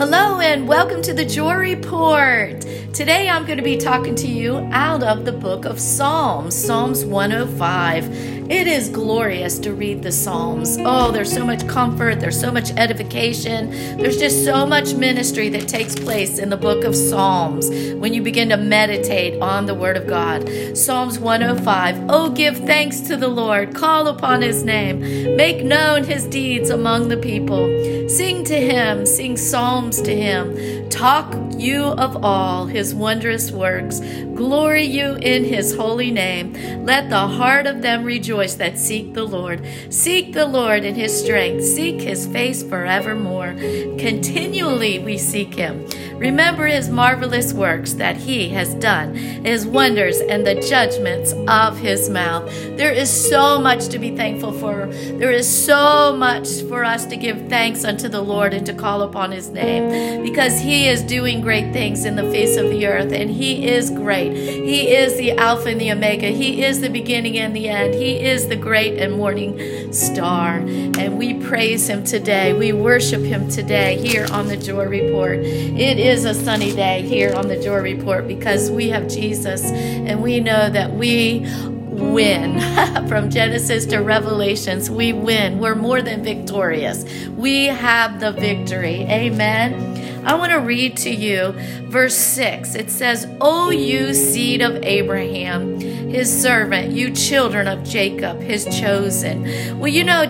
Hello and welcome to the Joy Report. Today I'm going to be talking to you out of the book of Psalms, Psalms 105. It is glorious to read the Psalms. Oh, there's so much comfort, there's so much edification, there's just so much ministry that takes place in the book of Psalms when you begin to meditate on the Word of God. Psalms 105 Oh, give thanks to the Lord, call upon His name, make known His deeds among the people. Sing to Him, sing psalms to Him, talk you of all His wondrous works, glory you in His holy name. Let the heart of them rejoice that seek the Lord. Seek the Lord in his strength. Seek his face forevermore. Continually we seek him. Remember his marvelous works that he has done, his wonders and the judgments of his mouth. There is so much to be thankful for. There is so much for us to give thanks unto the Lord and to call upon his name because he is doing great things in the face of the earth and he is great. He is the Alpha and the Omega. He is the beginning and the end. He is the great and morning star. And we praise him today. We worship him today here on the Joy Report. It is a sunny day here on the Joy Report because we have Jesus and we know that we win. From Genesis to Revelations, we win. We're more than victorious. We have the victory. Amen. I want to read to you verse 6. It says, O you seed of Abraham, his servant, you children of Jacob, his chosen. Well, you know,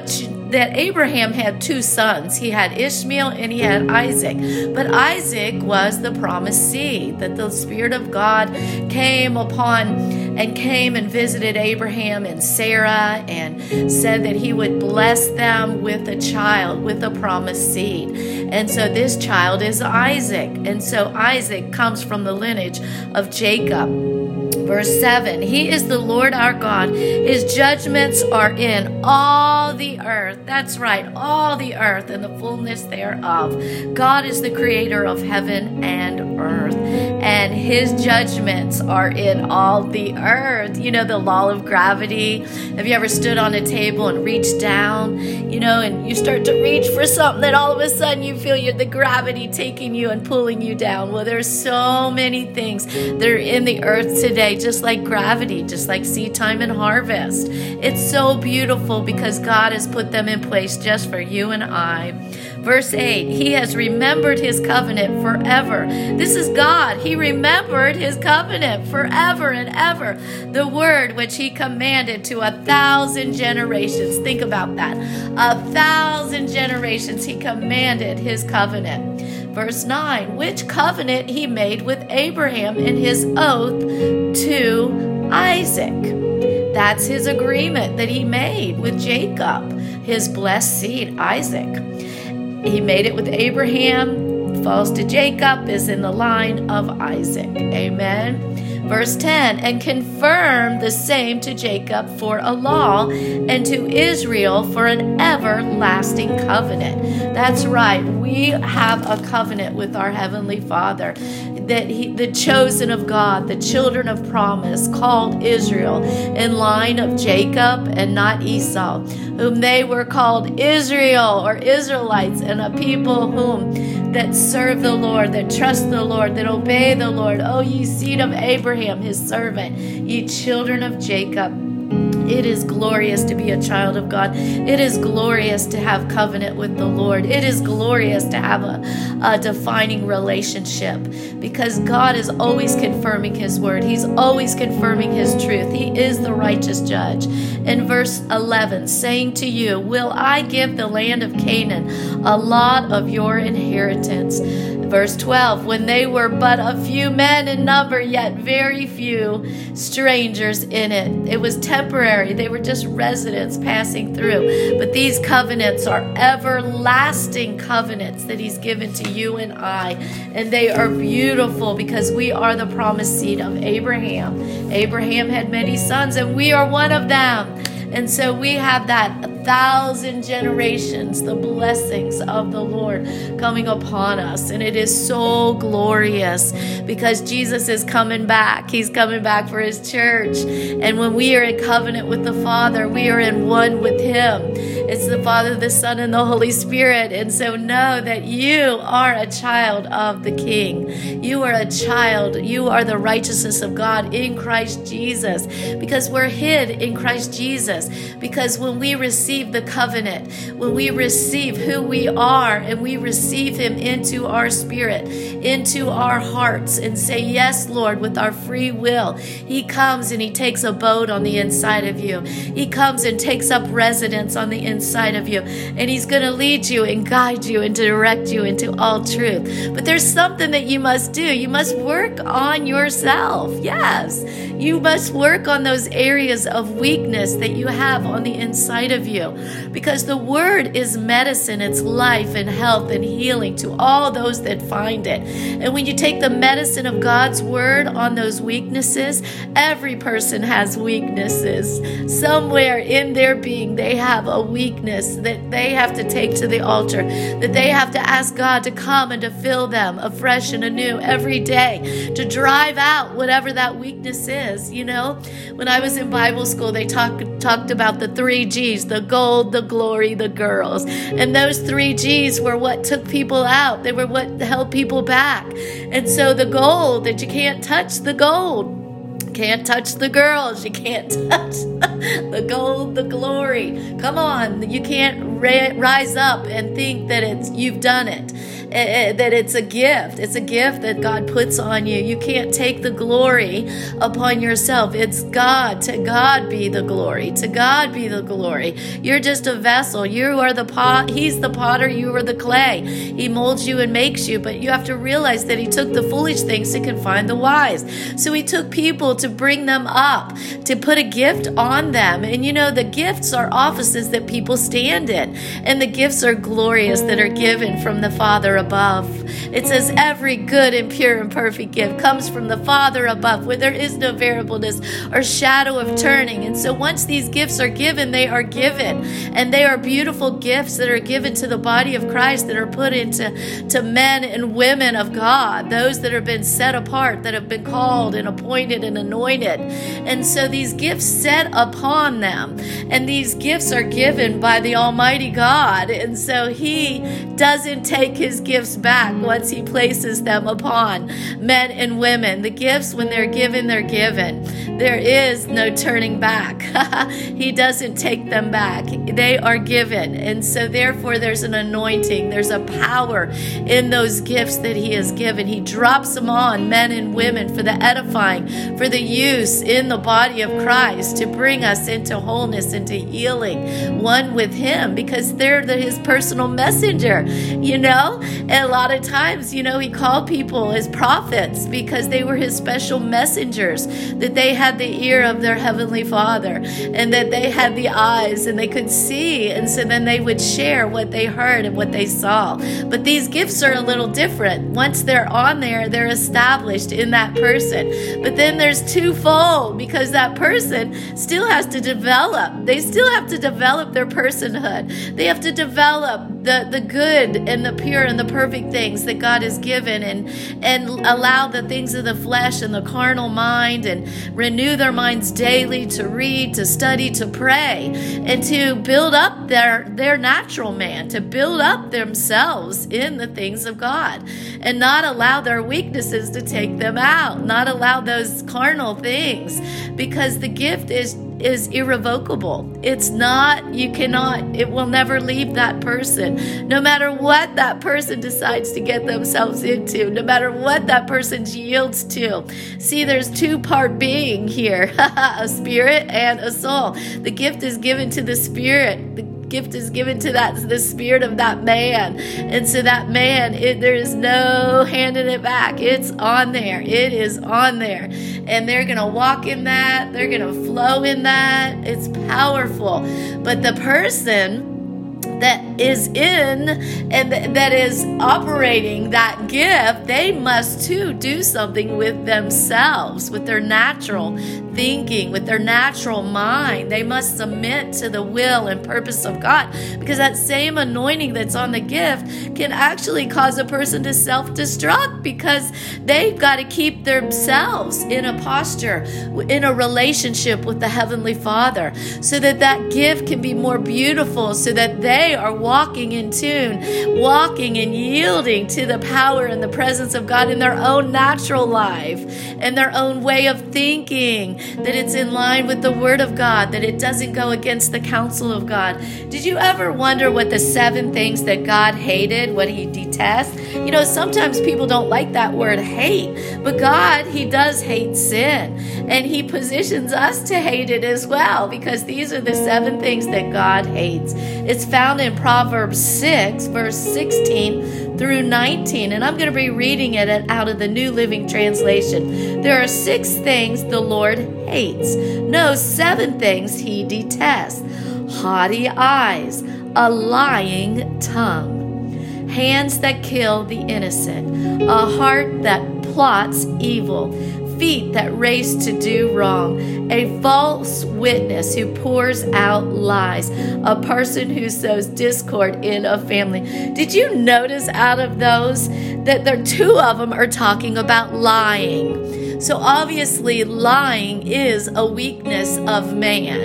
that Abraham had two sons. He had Ishmael and he had Isaac. But Isaac was the promised seed that the Spirit of God came upon and came and visited Abraham and Sarah and said that he would bless them with a child, with a promised seed. And so this child is Isaac. And so Isaac comes from the lineage of Jacob. Verse 7 He is the Lord our God. His judgments are in all the earth. That's right, all the earth and the fullness thereof. God is the creator of heaven and earth, and his judgments are in all the earth. You know, the law of gravity. Have you ever stood on a table and reached down, you know, and you start to reach for something, and all of a sudden you feel the gravity taking you and pulling you down? Well, there's so many things that are in the earth today just like gravity, just like seed time and harvest. It's so beautiful because God has put them in place just for you and I. Verse 8, He has remembered His covenant forever. This is God. He remembered His covenant forever and ever. The word which He commanded to a thousand generations. Think about that. A thousand generations He commanded His covenant. Verse 9, which covenant he made with Abraham in his oath to Isaac. That's his agreement that he made with Jacob, his blessed seed, Isaac. He made it with Abraham, falls to Jacob, is in the line of Isaac. Amen. Verse 10 and confirm the same to Jacob for a law and to Israel for an everlasting covenant. That's right. We have a covenant with our Heavenly Father that he, the chosen of God, the children of promise, called Israel in line of Jacob and not Esau, whom they were called Israel or Israelites and a people whom that serve the Lord, that trust the Lord, that obey the Lord. O ye seed of Abraham, his servant, ye children of Jacob. It is glorious to be a child of God. It is glorious to have covenant with the Lord. It is glorious to have a, a defining relationship because God is always confirming His word. He's always confirming His truth. He is the righteous judge. In verse 11, saying to you, Will I give the land of Canaan a lot of your inheritance? Verse 12, when they were but a few men in number, yet very few strangers in it. It was temporary, they were just residents passing through. But these covenants are everlasting covenants that He's given to you and I. And they are beautiful because we are the promised seed of Abraham. Abraham had many sons, and we are one of them. And so we have that thousand generations, the blessings of the Lord coming upon us. And it is so glorious because Jesus is coming back. He's coming back for his church. And when we are in covenant with the Father, we are in one with him. It's the Father, the Son, and the Holy Spirit. And so know that you are a child of the King. You are a child. You are the righteousness of God in Christ Jesus because we're hid in Christ Jesus. Because when we receive the covenant, when we receive who we are and we receive Him into our spirit, into our hearts, and say, Yes, Lord, with our free will, He comes and He takes abode on the inside of you. He comes and takes up residence on the inside of you. And He's going to lead you and guide you and direct you into all truth. But there's something that you must do. You must work on yourself. Yes. You must work on those areas of weakness that you have on the inside of you. Because the Word is medicine, it's life and health and healing to all those that find it. And when you take the medicine of God's Word on those weaknesses, every person has weaknesses. Somewhere in their being, they have a weakness that they have to take to the altar, that they have to ask God to come and to fill them afresh and anew every day, to drive out whatever that weakness is. You know, when I was in Bible school, they talked talked about the three G's the gold, the glory, the girls. And those three G's were what took people out, they were what held people back. And so the gold, that you can't touch the gold can't touch the girls. You can't touch the gold, the glory. Come on, you can't rise up and think that it's you've done it. Uh, that it's a gift. It's a gift that God puts on you. You can't take the glory upon yourself. It's God. To God be the glory. To God be the glory. You're just a vessel. You are the pot. He's the potter. You are the clay. He molds you and makes you. But you have to realize that He took the foolish things to confine the wise. So He took people to bring them up, to put a gift on them. And you know, the gifts are offices that people stand in. And the gifts are glorious that are given from the Father above. It says, Every good and pure and perfect gift comes from the Father above, where there is no variableness or shadow of turning. And so once these gifts are given, they are given. And they are beautiful gifts that are given to the body of Christ that are put into to men and women of God, those that have been set apart, that have been called and appointed and anointed. And so these gifts set upon them. And these gifts are given by the Almighty God. And so He doesn't take His gifts back once He places them upon men and women. The gifts, when they're given, they're given. There is no turning back. he doesn't take them back. They are given. And so, therefore, there's an anointing, there's a power in those gifts that He has given. He drops them on men and women for the edifying, for the use in the body of Christ to bring us into wholeness, into healing, one with Him, because they're the, His personal messenger, you know? And a lot of times, you know, he called people as prophets because they were his special messengers, that they had the ear of their heavenly Father and that they had the eyes and they could see. And so then they would share what they heard and what they saw. But these gifts are a little different. Once they're on there, they're established in that person. But then there's twofold because that person still has to develop. They still have to develop their personhood. They have to develop the, the good and the pure and the perfect things that God has given and and allow the things of the flesh and the carnal mind and renew their minds daily to read, to study, to pray, and to build up their their natural man, to build up themselves in the things of God and not allow their weaknesses to take them out, not allow those carnal things because the gift is is irrevocable. It's not, you cannot, it will never leave that person. No matter what that person decides to get themselves into, no matter what that person yields to. See, there's two part being here a spirit and a soul. The gift is given to the spirit. The gift is given to that the spirit of that man. And so that man it, there is no handing it back. It's on there. It is on there. And they're gonna walk in that. They're gonna flow in that. It's powerful. But the person that is in and that is operating that gift, they must too do something with themselves, with their natural thinking, with their natural mind. They must submit to the will and purpose of God because that same anointing that's on the gift can actually cause a person to self destruct because they've got to keep themselves in a posture, in a relationship with the Heavenly Father, so that that gift can be more beautiful, so that they are walking in tune, walking and yielding to the power and the presence of God in their own natural life and their own way of thinking, that it's in line with the Word of God, that it doesn't go against the counsel of God. Did you ever wonder what the seven things that God hated, what He detests? You know, sometimes people don't like that word hate, but God, He does hate sin, and He positions us to hate it as well because these are the seven things that God hates. It's found in Proverbs 6, verse 16 through 19, and I'm going to be reading it out of the New Living Translation. There are six things the Lord hates, no, seven things He detests. Haughty eyes, a lying tongue, hands that kill the innocent, a heart that plots evil feet that race to do wrong, a false witness who pours out lies, a person who sows discord in a family. Did you notice out of those that there two of them are talking about lying? So obviously lying is a weakness of man.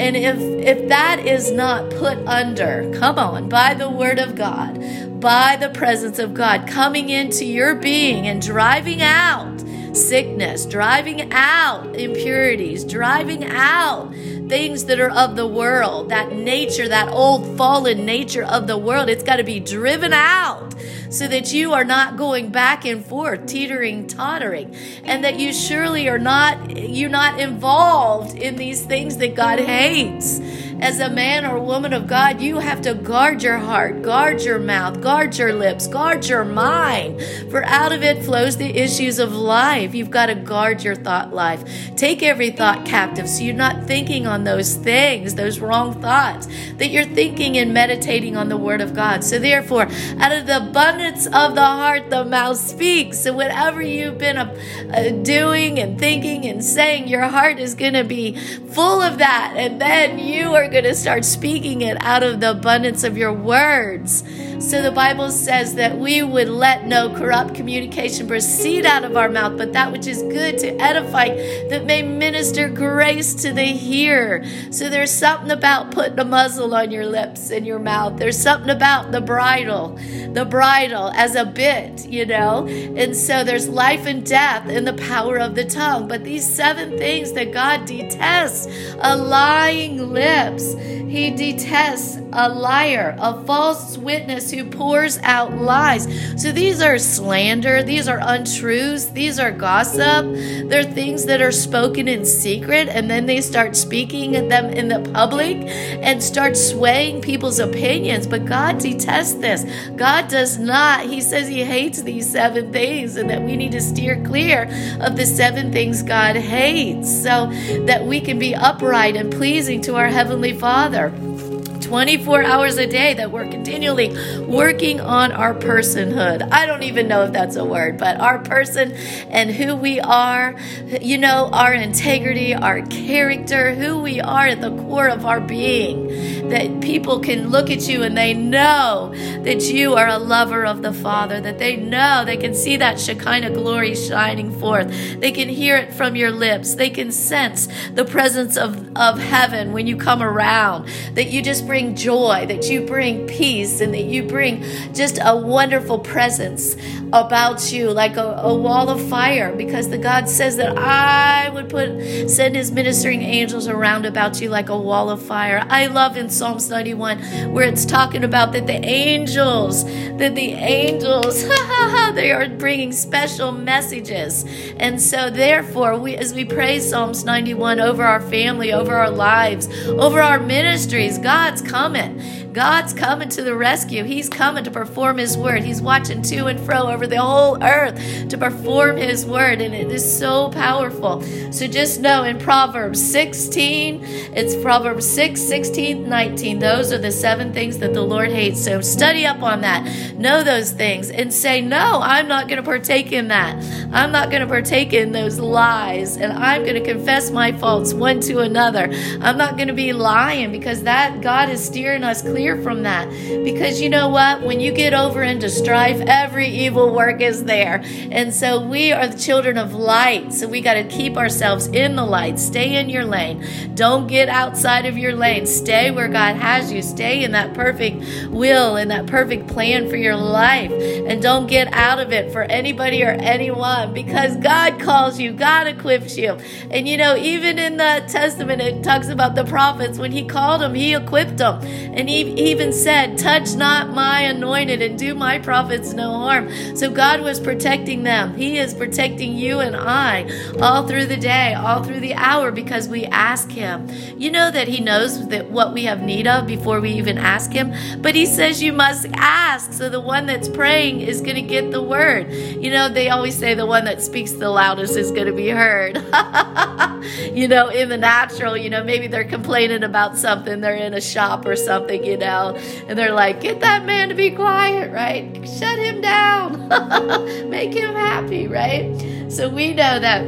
And if if that is not put under, come on, by the word of God, by the presence of God coming into your being and driving out sickness, driving out impurities, driving out things that are of the world, that nature, that old fallen nature of the world. It's got to be driven out so that you are not going back and forth, teetering, tottering, and that you surely are not you're not involved in these things that God hates as a man or woman of God, you have to guard your heart, guard your mouth, guard your lips, guard your mind. For out of it flows the issues of life. You've got to guard your thought life. Take every thought captive so you're not thinking on those things, those wrong thoughts, that you're thinking and meditating on the Word of God. So, therefore, out of the abundance of the heart, the mouth speaks. So, whatever you've been uh, uh doing and thinking and saying, your heart is going to be full of that. And then you are are going to start speaking it out of the abundance of your words. So the Bible says that we would let no corrupt communication proceed out of our mouth, but that which is good to edify, that may minister grace to the hearer. So there's something about putting a muzzle on your lips and your mouth. There's something about the bridle, the bridle as a bit, you know. And so there's life and death in the power of the tongue. But these seven things that God detests a lying He detests a liar, a false witness who pours out lies. So these are slander, these are untruths, these are gossip. They're things that are spoken in secret and then they start speaking them in the public and start swaying people's opinions. But God detests this. God does not. He says He hates these seven things and that we need to steer clear of the seven things God hates so that we can be upright and pleasing to our Heavenly Father. 24 hours a day that we're continually working on our personhood. I don't even know if that's a word, but our person and who we are, you know, our integrity, our character, who we are at the core of our being. That people can look at you and they know that you are a lover of the Father, that they know they can see that Shekinah glory shining forth. They can hear it from your lips. They can sense the presence of, of heaven when you come around, that you just bring joy, that you bring peace, and that you bring just a wonderful presence about you, like a, a wall of fire, because the God says that I would put send his ministering angels around about you like a wall of fire. I love in Psalms 91 where it's talking about that the angels, that the angels, they are bringing special messages. And so therefore, we as we pray Psalms 91 over our family, over our lives, over our ministries, God's coming. God's coming to the rescue. He's coming to perform His word. He's watching to and fro over the whole earth to perform His word, and it is so powerful. So just know in Proverbs 16, it's Proverbs 6, 16, 19. Those are the seven things that the Lord hates. So study up on that. Know those things and say, No, I'm not going to partake in that. I'm not going to partake in those lies. And I'm going to confess my faults one to another. I'm not going to be lying because that God is steering us clear from that. Because you know what? When you get over into strife, every evil work is there. And so we are the children of light. So we got to keep ourselves in the light. Stay in your lane. Don't get outside of your lane. Stay where God has you. Stay in that perfect will and that perfect plan for your life. And don't get out of it for anybody or anyone because God calls you, God equips you. And you know, even in the Testament, it talks about the prophets. When He called them, He equipped them. And He even said, Touch not my anointed and do my prophets no harm. So God was protecting them. He is protecting you and I all through the day, all through the hour because we ask Him. You know that He knows that what we have need of before we even ask Him, but He says you must ask. So the one that's praying is going to get the word. You know, they always say the one that speaks the loudest is going to be heard. you know, in the natural, you know, maybe they're complaining about something, they're in a shop or something, you know, and they're like, get that man to be quiet, right? Shut him down, make him happy, right? So we know that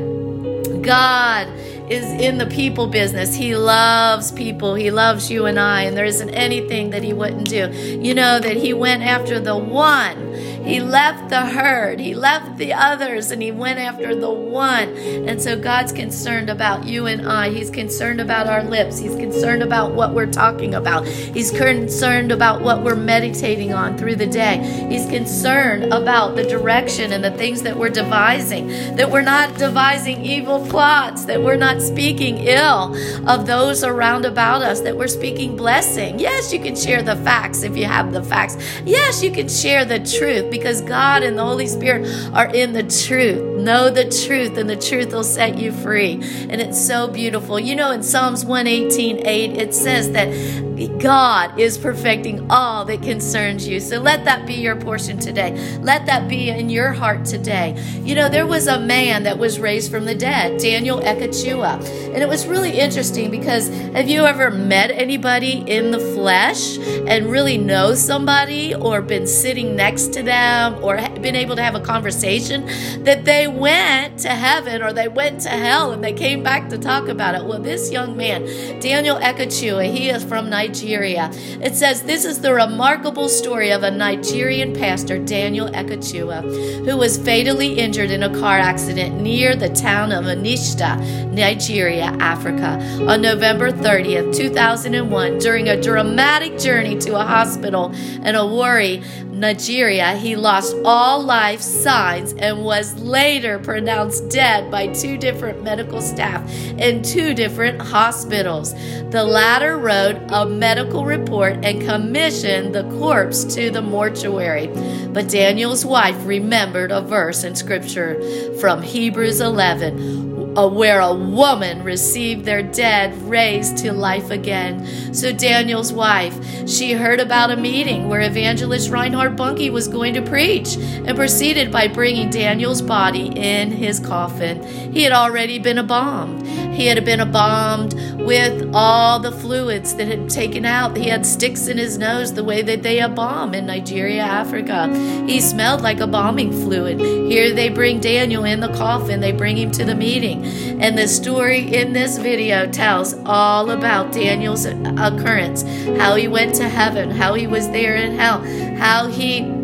God is in the people business. He loves people. He loves you and I, and there isn't anything that he wouldn't do. You know that he went after the one he left the herd, he left the others, and he went after the one. And so God's concerned about you and I. He's concerned about our lips. He's concerned about what we're talking about. He's concerned about what we're meditating on through the day. He's concerned about the direction and the things that we're devising, that we're not devising evil plots, that we're not speaking ill of those around about us, that we're speaking blessing. Yes, you can share the facts if you have the facts. Yes, you can share the truth because God and the Holy Spirit are in the truth. Know the truth, and the truth will set you free. And it's so beautiful. You know, in Psalms 118 8, it says that God is perfecting all that concerns you. So let that be your portion today. Let that be in your heart today. You know, there was a man that was raised from the dead, Daniel Ekechukwu. And it was really interesting because have you ever met anybody in the flesh and really know somebody or been sitting next to them or been able to have a conversation that they went to heaven or they went to hell and they came back to talk about it? Well, this young man, Daniel Ekechukwu, he is from Nigeria. Nigeria. It says this is the remarkable story of a Nigerian pastor, Daniel Ekechukwu, who was fatally injured in a car accident near the town of Onitsha, Nigeria, Africa, on November 30th, 2001, during a dramatic journey to a hospital in Owerri, Nigeria, he lost all life signs and was later pronounced dead by two different medical staff in two different hospitals. The latter wrote a medical report and commissioned the corpse to the mortuary. But Daniel's wife remembered a verse in scripture from Hebrews 11 uh, where a woman received their dead raised to life again. So Daniel's wife, she heard about a meeting where evangelist Reinhard Bonnke was going to preach and proceeded by bringing Daniel's body in his coffin. He had already been embalmed. He had been embalmed with all the fluids that had taken out. He had sticks in his nose the way that they embalm in Nigeria, Africa. He smelled like embalming fluid. Here they bring Daniel in the coffin. They bring him to the meeting. And the story in this video tells all about Daniel's occurrence, how he went to heaven, how he was there in hell, how he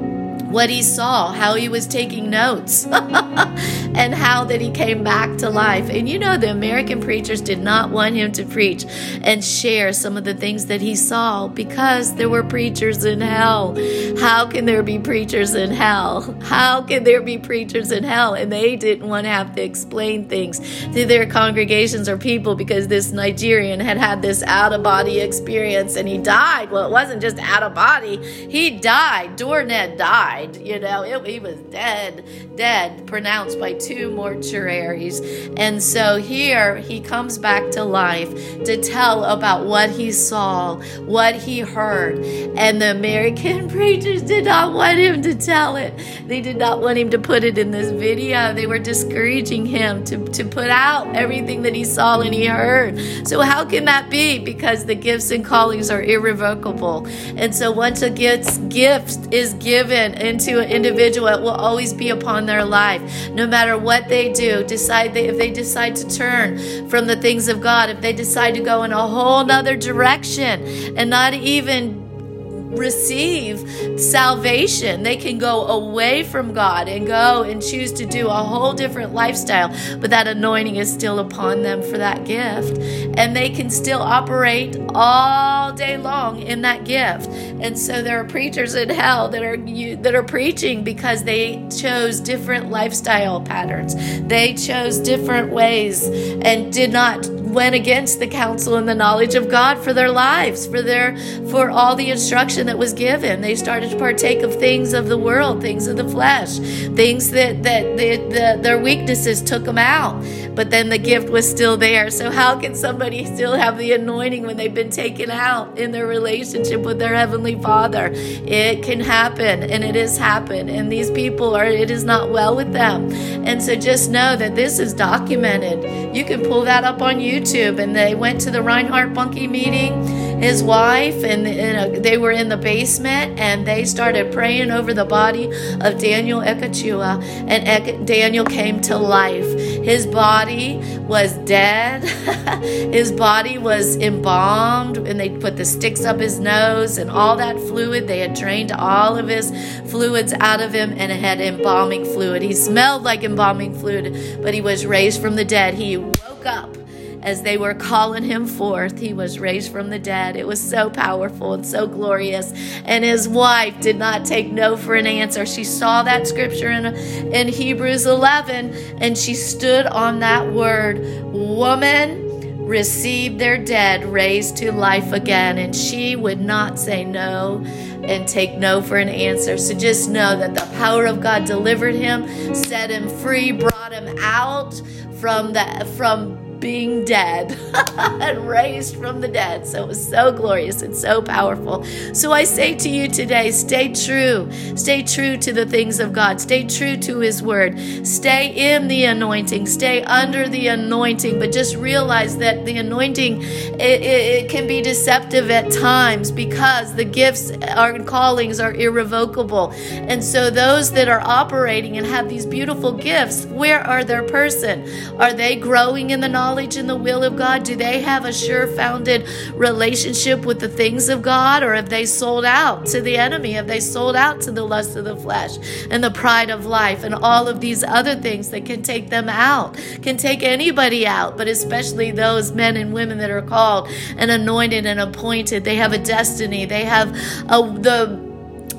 what he saw, how he was taking notes, and how that he came back to life. And you know, the American preachers did not want him to preach and share some of the things that he saw because there were preachers in hell. How can there be preachers in hell? How can there be preachers in hell? And they didn't want to have to explain things to their congregations or people because this Nigerian had had this out of body experience and he died. Well, it wasn't just out of body, he died. Dornet died died. You know, it, he was dead, dead, pronounced by two mortuaries. And so here he comes back to life to tell about what he saw, what he heard. And the American preachers did not want him to tell it. They did not want him to put it in this video. They were discouraging him to, to put out everything that he saw and he heard. So, how can that be? Because the gifts and callings are irrevocable. And so, once a gift, gift is given into an individual, it will always be upon their life. No matter what they do, decide they, if they decide to turn from the things of God, if they decide to go in a whole nother direction and not even receive salvation. They can go away from God and go and choose to do a whole different lifestyle, but that anointing is still upon them for that gift. And they can still operate all day long in that gift. And so there are preachers in hell that are that are preaching because they chose different lifestyle patterns. They chose different ways and did not went against the counsel and the knowledge of God for their lives, for their for all the instruction that was given. They started to partake of things of the world, things of the flesh, things that that the, the, their weaknesses took them out. But then the gift was still there. So how can somebody still have the anointing when they've been taken out in their relationship with their heavenly Father? It can happen, and it has happened. And these people are it is not well with them. And so just know that this is documented. You can pull that up on YouTube YouTube, and they went to the Reinhard Bonnke meeting, his wife, and, and uh, they were in the basement, and they started praying over the body of Daniel Ekechukwu, and Daniel came to life. His body was dead. his body was embalmed, and they put the sticks up his nose and all that fluid. They had drained all of his fluids out of him, and it had embalming fluid. He smelled like embalming fluid, but he was raised from the dead. He woke up as they were calling him forth, he was raised from the dead. It was so powerful and so glorious. And his wife did not take no for an answer. She saw that scripture in, in Hebrews 11 and she stood on that word Woman, receive their dead raised to life again. And she would not say no and take no for an answer. So just know that the power of God delivered him, set him free, brought him out from the from being dead and raised from the dead. So it was so glorious and so powerful. So I say to you today stay true. Stay true to the things of God. Stay true to His word. Stay in the anointing. Stay under the anointing. But just realize that the anointing, it, it, it can be deceptive at times because the gifts and callings are irrevocable. And so those that are operating and have these beautiful gifts, where are their person? Are they growing in the knowledge? Knowledge and the will of God? Do they have a sure founded relationship with the things of God? Or have they sold out to the enemy? Have they sold out to the lust of the flesh and the pride of life and all of these other things that can take them out, can take anybody out, but especially those men and women that are called and anointed and appointed? They have a destiny, they have a, the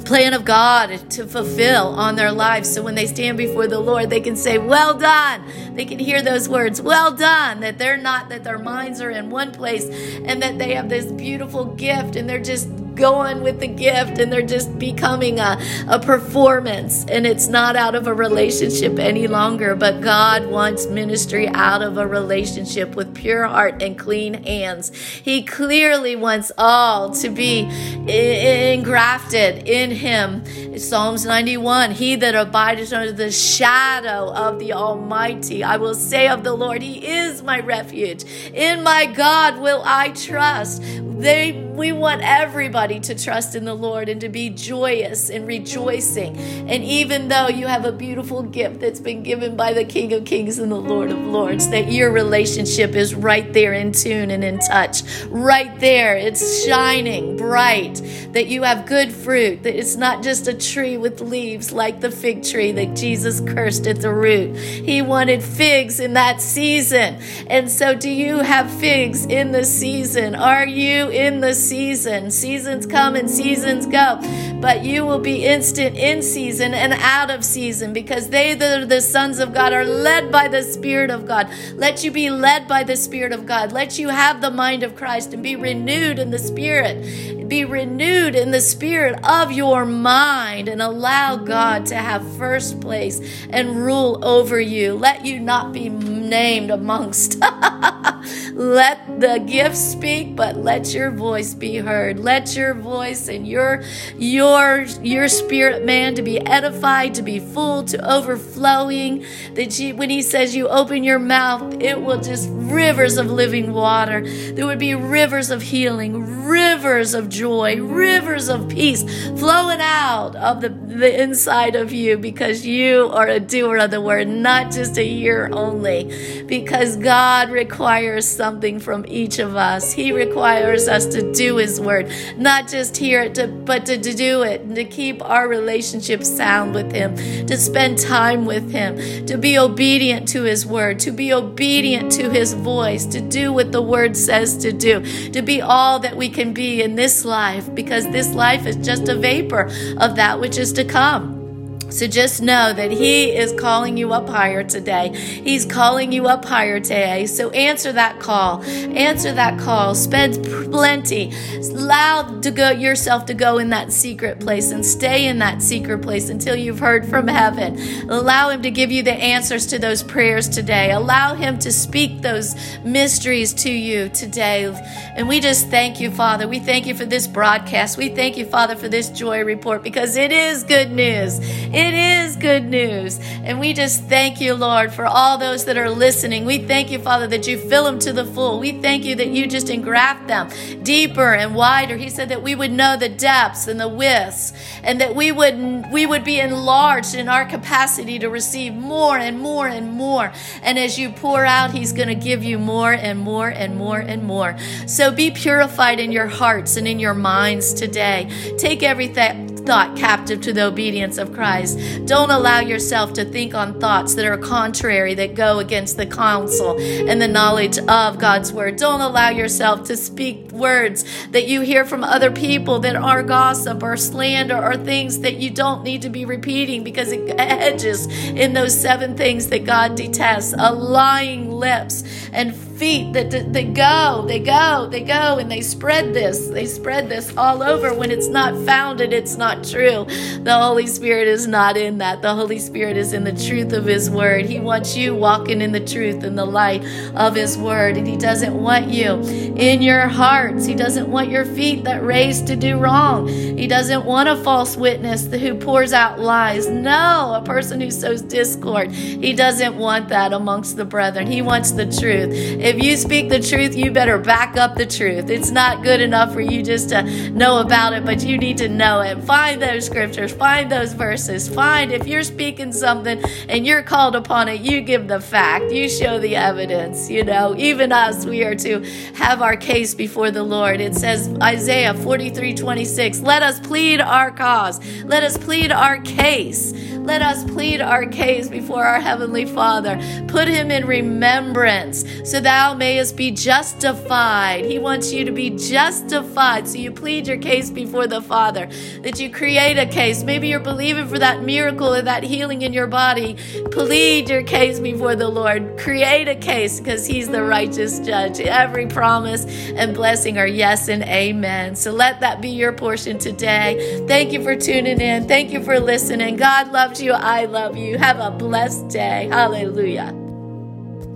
plan of God to fulfill on their lives. So when they stand before the Lord, they can say, Well done. They can hear those words, Well done. That they're not, that their minds are in one place and that they have this beautiful gift and they're just going with the gift and they're just becoming a, a performance. And it's not out of a relationship any longer but god wants ministry out of a relationship with pure heart and clean hands. He clearly wants all to be engrafted in him. Psalms 91 he that abideth under the shadow of the almighty i will say of the lord he is my refuge. In my god will i trust. They we want everybody to trust in the Lord and to be joyous and rejoicing. And even though you have a beautiful gift that's been given by the King of Kings and the Lord of Lords, that your relationship is right there in tune and in touch. Right there. It's shining bright. That you have good fruit. That it's not just a tree with leaves like the fig tree that Jesus cursed at the root. He wanted figs in that season. And so, do you have figs in the season? Are you in the season. Seasons come and seasons go, but you will be instant in season and out of season because they that are the sons of God are led by the Spirit of God. Let you be led by the Spirit of God. Let you have the mind of Christ and be renewed in the Spirit Be renewed in the spirit of your mind and allow God to have first place and rule over you. Let you not be named amongst. let the gifts speak, but let your voice be heard. Let your voice and your your your spirit man to be edified, to be full, to overflowing. That you, when he says you open your mouth, it will just rivers of living water. There would be rivers of healing, rivers of joy, rivers of peace flowing out of the, the inside of you because you are a doer of the word, not just a hearer only. Because God requires something from each of us. He requires us to do His word, not just hear it, to, but to, to do it, and to keep our relationship sound with Him, to spend time with Him, to be obedient to His word, to be obedient to His voice, to do what the word says to do, to be all that we can be in this life, because this life is just a vapor of that which is to come. So just know that He is calling you up higher today. He's calling you up higher today. So answer that call. Answer that call. Spend plenty. Allow to go yourself to go in that secret place and stay in that secret place until you've heard from heaven. Allow Him to give you the answers to those prayers today. Allow Him to speak those mysteries to you today. And we just thank you, Father. We thank you for this broadcast. We thank you, Father, for this joy report because it is good news. It it is good news. And we just thank you, Lord, for all those that are listening. We thank you, Father, that you fill them to the full. We thank you that you just engraft them deeper and wider. He said that we would know the depths and the widths and that we would we would be enlarged in our capacity to receive more and more and more. And as you pour out, he's going to give you more and more and more and more. So be purified in your hearts and in your minds today. Take everything thought captive to the obedience of Christ. Don't allow yourself to think on thoughts that are contrary, that go against the counsel and the knowledge of God's word. Don't allow yourself to speak words that you hear from other people that are gossip or slander or things that you don't need to be repeating because it edges in those seven things that God detests. A lying lips and feet that, they go, they go, they go, and they spread this. They spread this all over. When it's not founded, it's not true. The Holy Spirit is not in that. The Holy Spirit is in the truth of His Word. He wants you walking in the truth and the light of His Word. And He doesn't want you in your hearts. He doesn't want your feet that raise to do wrong. He doesn't want a false witness who pours out lies. No, a person who sows discord. He doesn't want that amongst the brethren. He wants the truth. If you speak the truth, you better back up the truth. It's not good enough for you just to know about it, but you need to know it. Find those scriptures, find those verses. Find if you're speaking something and you're called upon it, you give the fact, you show the evidence. You know, even us, we are to have our case before the Lord. It says, Isaiah 43 26, let us plead our cause, let us plead our case. Let us plead our case before our Heavenly Father. Put Him in remembrance so thou mayest be justified. He wants you to be justified. So you plead your case before the Father, that you create a case. Maybe you're believing for that miracle or that healing in your body. Plead your case before the Lord. Create a case because He's the righteous judge. Every promise and blessing are yes and amen. So let that be your portion today. Thank you for tuning in. Thank you for listening. God loves you. I love you. Have a blessed day. Hallelujah.